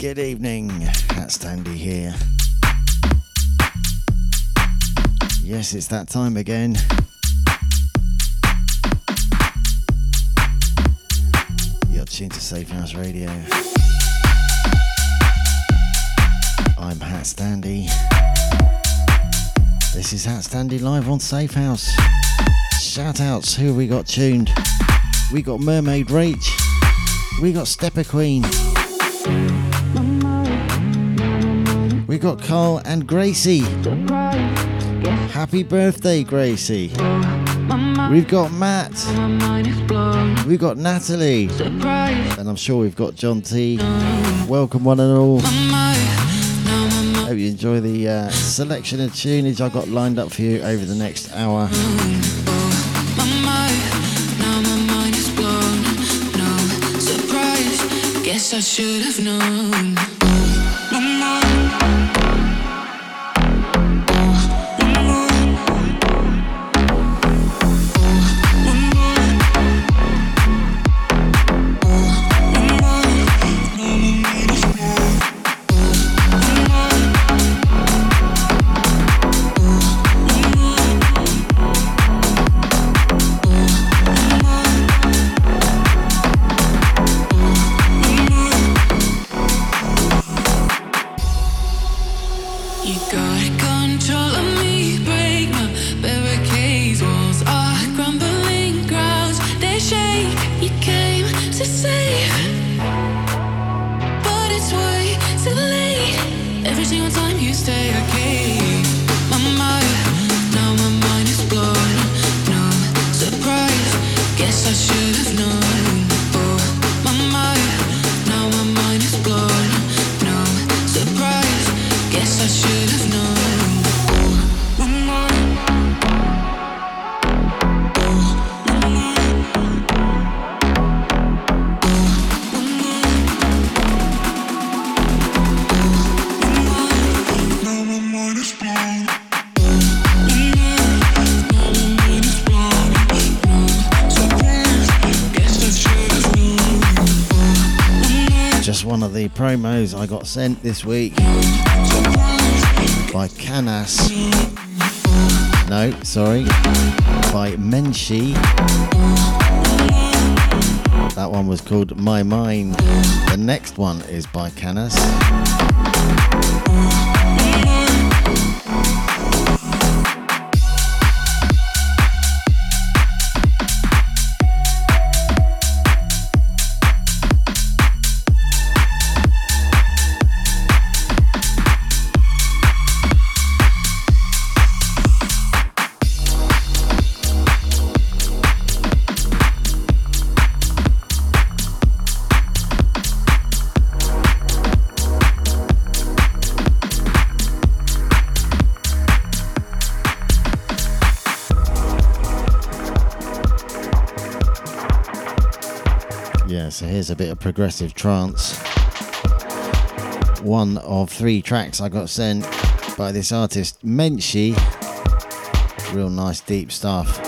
Good evening, HatStandy here. Yes, it's that time again. You're tuned to Safehouse Radio. I'm HatStandy. This is HatStandy live on Safehouse. Shout outs, who we got tuned? We got Mermaid Rach. We got Stepper Queen. We got Carl and Gracie. Happy birthday, Gracie. We've got Matt. We've got Natalie. And I'm sure we've got John T. Welcome, one and all. Hope you enjoy the uh, selection of tunage I've got lined up for you over the next hour. I should have known. king promos I got sent this week by Kanas. No, sorry, by Menshee. That one was called My Mind. The next one is by Kanas. A bit of progressive trance. One of three tracks I got sent by this artist, Menshee. Real nice deep stuff.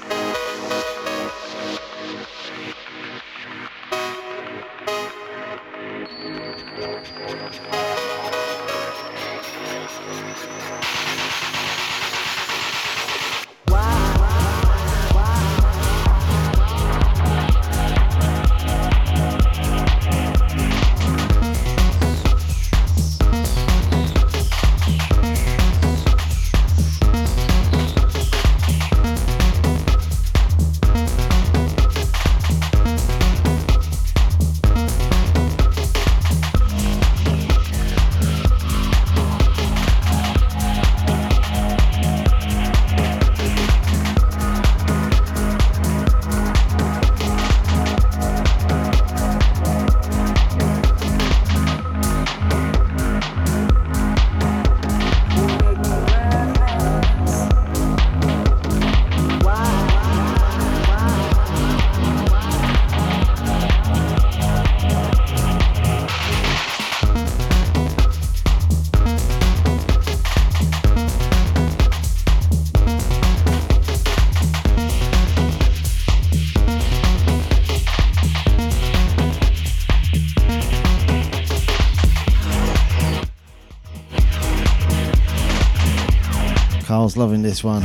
Loving this one.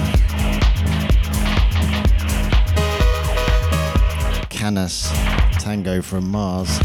Kanas, Tango from Mars.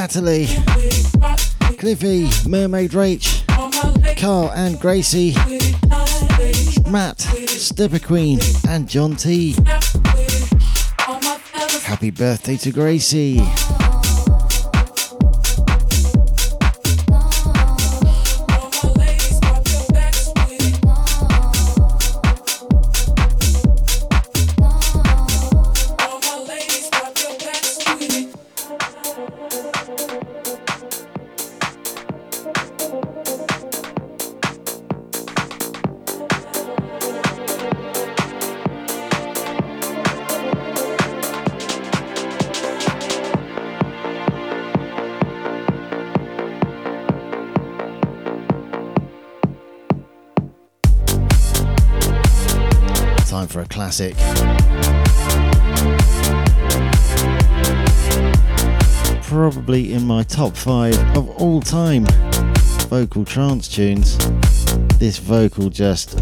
Natalie, Cliffy, Mermaid Rach, Carl and Gracie, Matt, Stepper Queen, and John T. Happy birthday to Gracie. Classic. Probably in my top five of all time vocal trance tunes. This vocal just.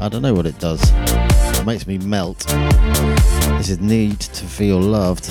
I don't know what it does. It makes me melt. This is Need to Feel Loved.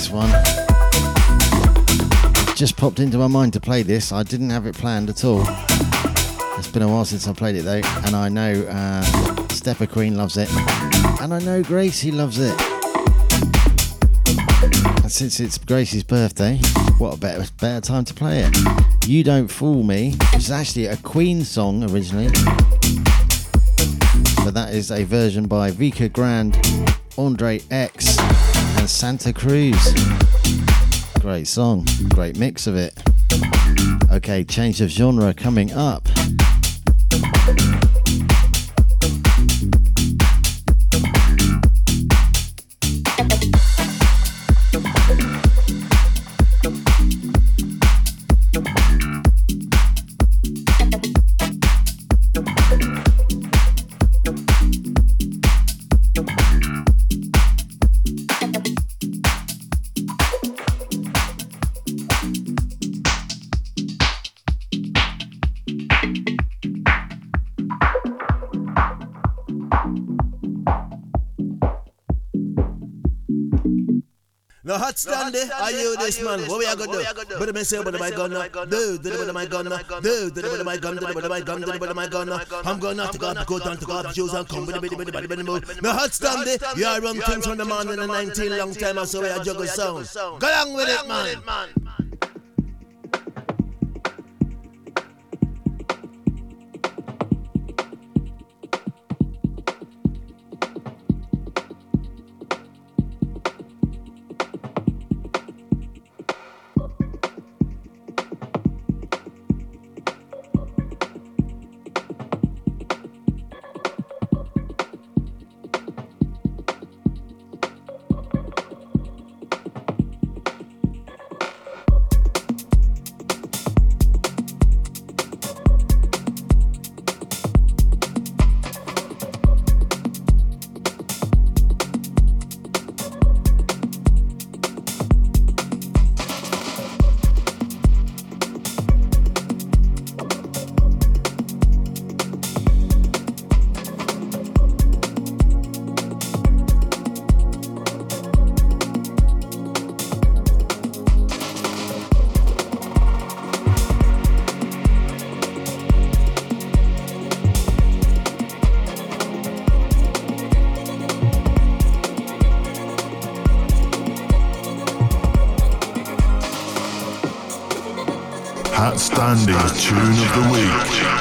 This one. Just popped into my mind to play this. I didn't have it planned at all. It's been a while since I played it though, and I know uh, Stepper Queen loves it, and I know Gracie loves it. And since it's Gracie's birthday, what a better, better time to play it. You Don't Fool Me, is actually a Queen song originally, but that is a version by Vika Grand, Andrey Exx, Santa Cruze. Great song, great mix of it. Okay, change of genre coming up. There. This man? What we are gonna do? But me say, but my gun, do, do, but my gun, do, do, but my gun, do, but my gun, do, but my gun. I'm gonna to go, go down to go up shoes and come with the bit, bit, bit, move. No hot stand there. You are run things from the man in the 19 long time, so we are juggle sound. Go along with it, man. Tune of the Week.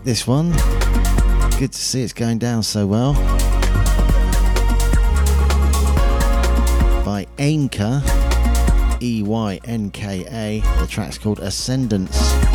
Week, this one. Good to see it's going down so well. By Eynka, E Y N K A. The track's called Ascendance.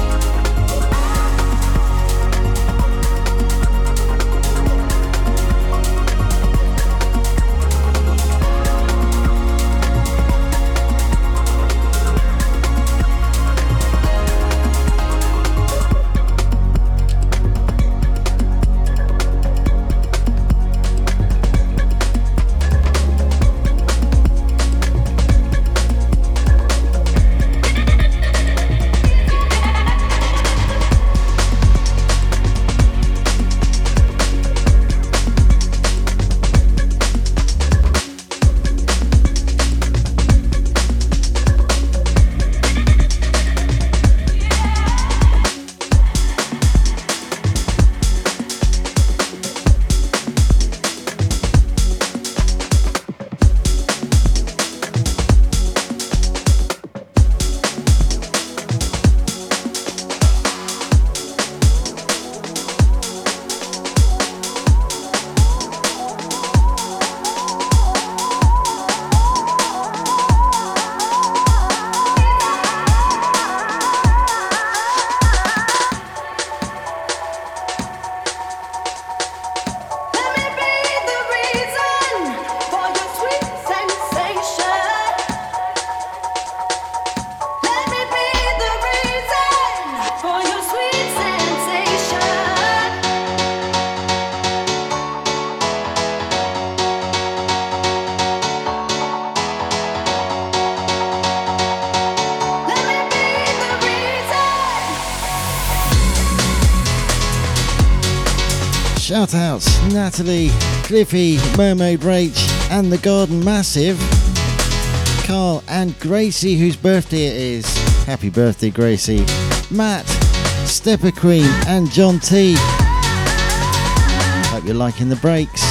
Natalie, Cliffy, Mermaid Rach, and the Garden Massive. Carl and Gracie, whose birthday it is. Happy birthday, Gracie. Matt, Stepper Queen, and John T. Hope you're liking the breaks.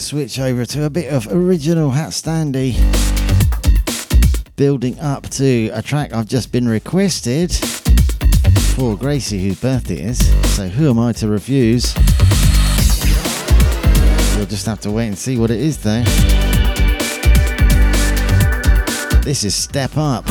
Switch over to a bit of original HatStandy. Building up to a track I've just been requested for Gracie, whose birthday is. So who am I to refuse? You'll just have to wait and see what it is, though. This is Step Up.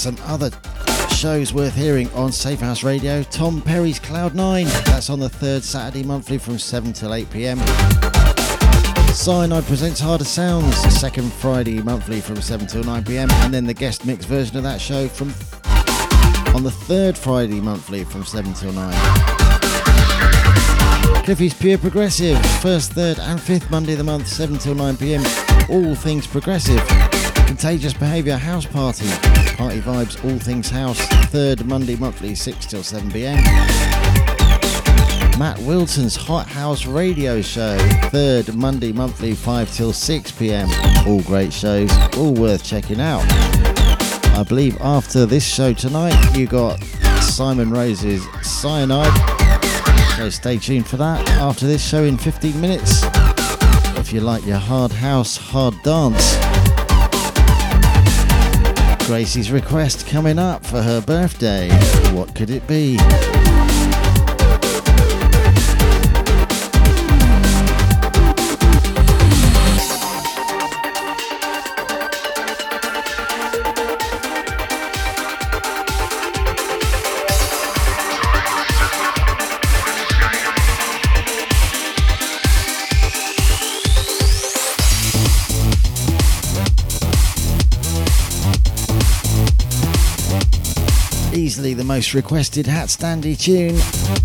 Some other shows worth hearing on Safehouse Radio. Tom Perry's Cloud 9, that's on the third Saturday monthly from 7 till 8 pm. Cyanide presents Harder Sounds, second Friday monthly from 7 till 9 pm, and then the guest mix version of that show from on the third Friday monthly from 7 till 9. Cliffy's Pure Progressive, first, third, and fifth Monday of the month, 7 till 9 pm. All things progressive. Contagious Behaviour House Party. Party Vibes, All Things House. Third Monday monthly, 6 till 7 pm. Matt Wilson's Hot House Radio Show. Third Monday monthly, 5 till 6 pm. All great shows, all worth checking out. I believe after this show tonight, you got Simon Rose's Cyanide. So stay tuned for that after this show in 15 minutes. If you like your hard house, hard dance. Gracie's request coming up for her birthday. What could it be? Most requested HatStandy tune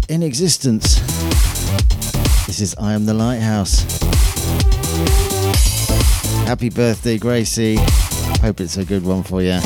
in existence. This is I Am the Lighthouse. Happy birthday, Gracie. Hope it's a good one for you.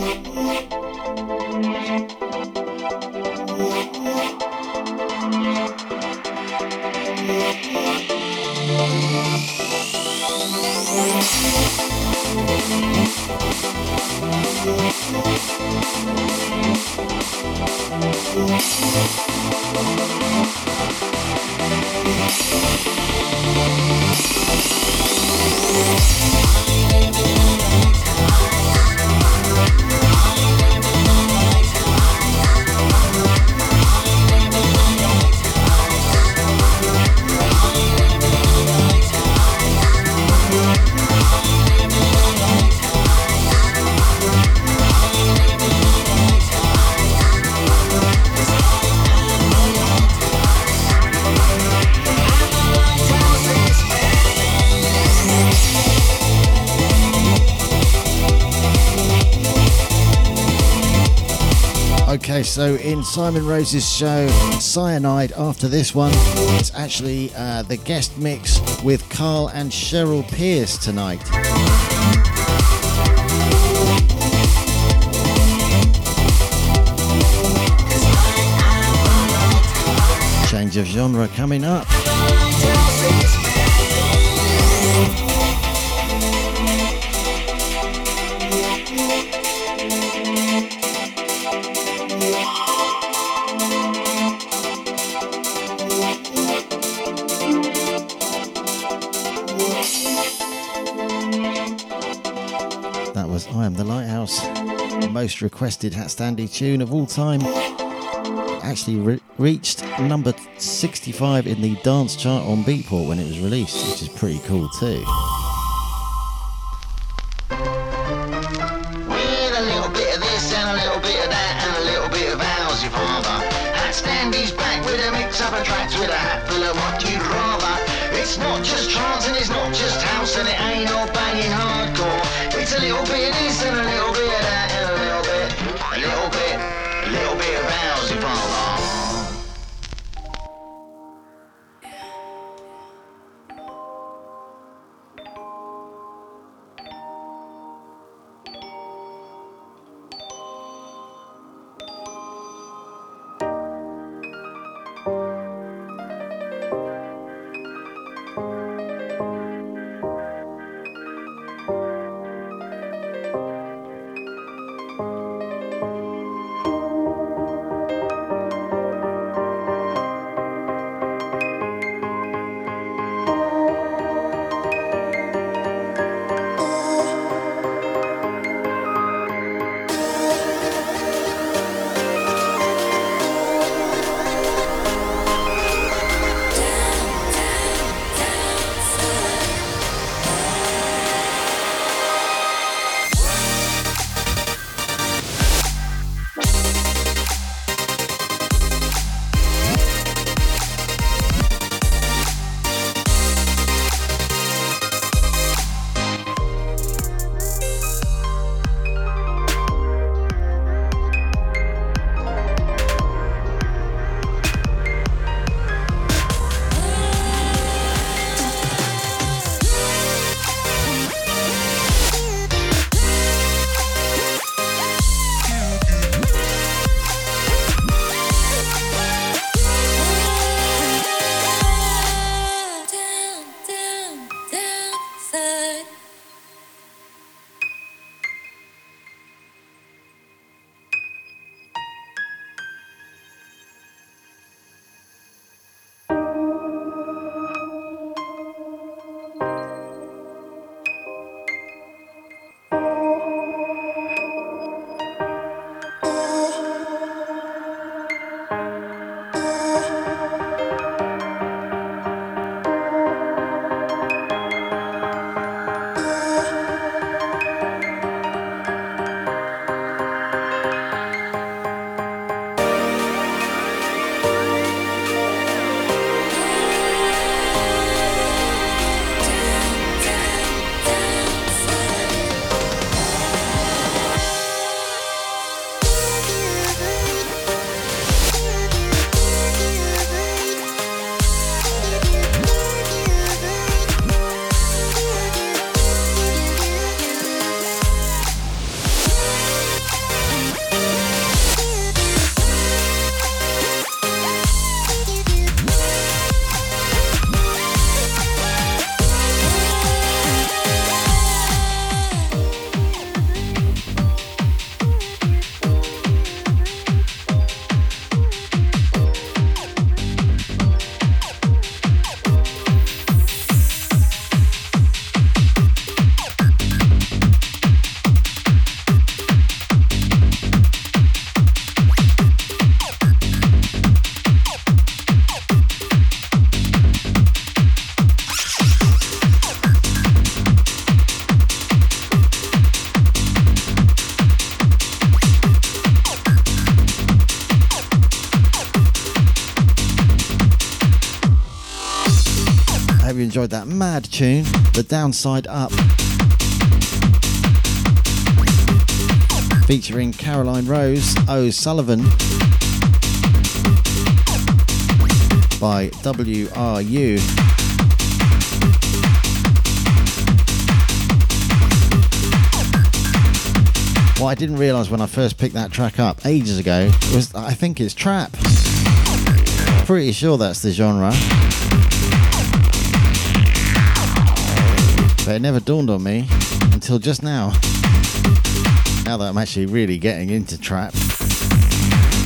that. So in Simon Rose's show, Cyanide, after this one, it's actually uh, the guest mix with Carl and Cheryl Pierce tonight. Change of genre coming up. Requested Hat tune of all time. Actually re- reached number 65 in the dance chart on Beatport when it was released, which is pretty cool too. Enjoyed that mad tune, The Downside Up. featuring Karoline Rose O'Sullivan by WRU. What I didn't realise when I first picked that track up ages ago was I think it's trap. Pretty sure that's the genre. But it never dawned on me until just now. Now that I'm actually really getting into trap.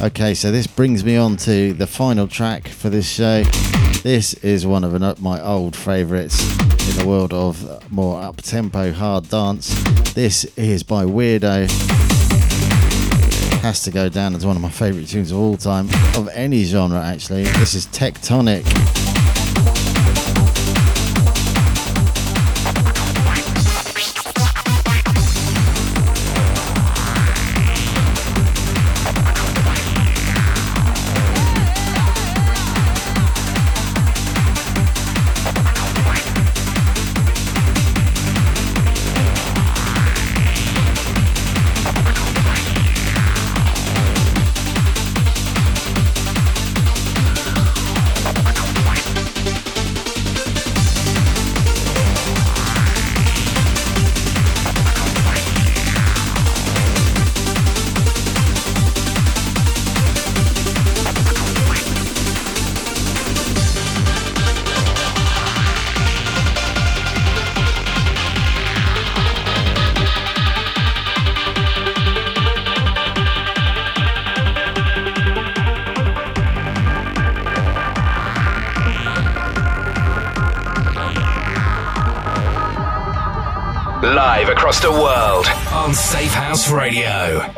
Okay, so this brings me on to the final track for this show. This is one of an, my old favourites in the world of more up tempo hard dance. This is by Weirdo. Has to go down as one of my favourite tunes of all time, of any genre actually. This is Techtonic. The world on Safehouse Radio.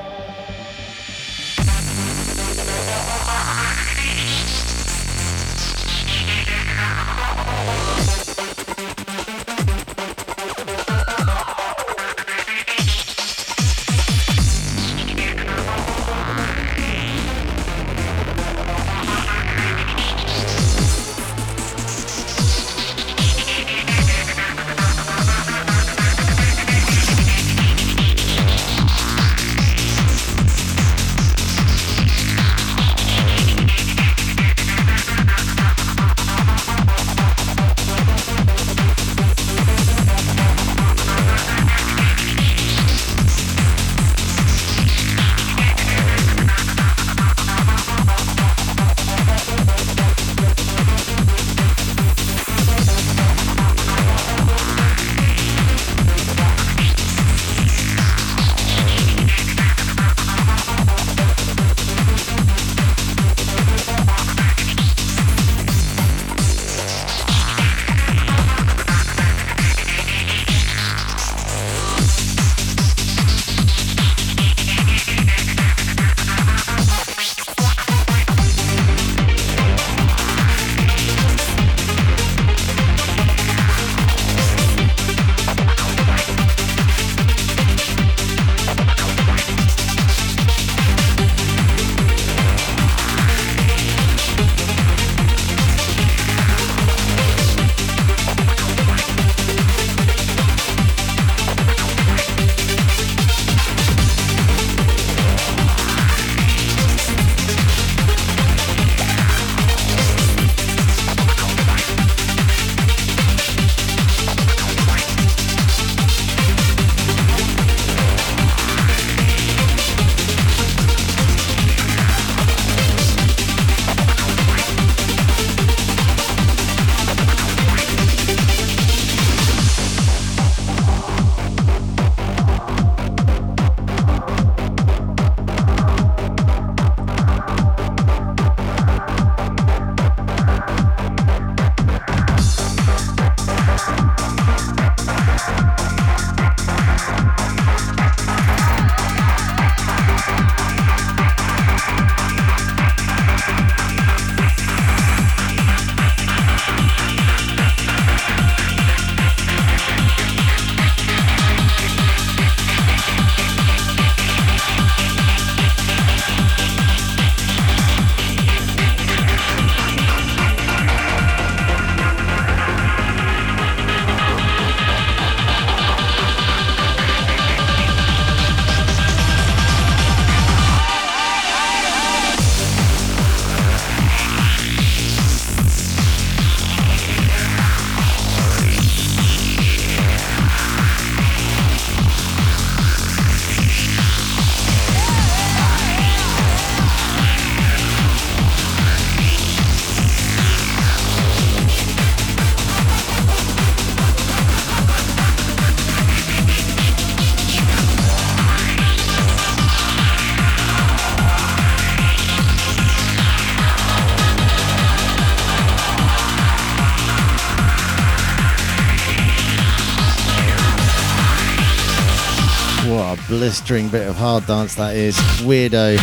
Blistering bit of hard dance that is. Weirdo.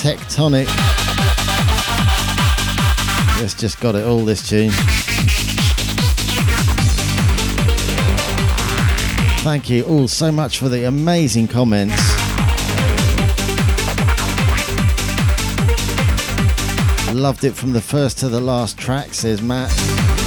Techtonic. It's just got it all, this tune. Thank you all so much for the amazing comments. Loved it from the first to the last track, says Matt.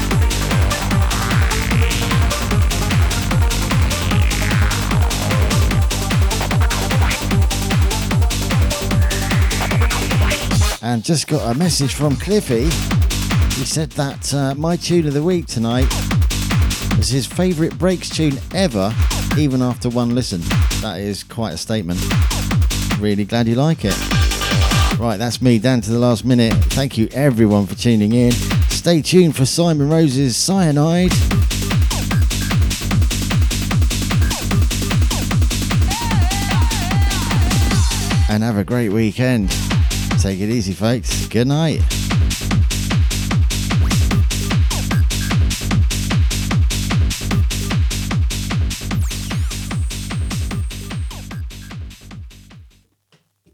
And just got a message from Cliffy. He said that uh, my tune of the week tonight was his favourite breaks tune ever, even after one listen. That is quite a statement. Really glad you like it. Right, that's me down to the last minute. Thank you everyone for tuning in. Stay tuned for Simon Rose's Cyanide. And have a great weekend. Take it easy, folks. Good night.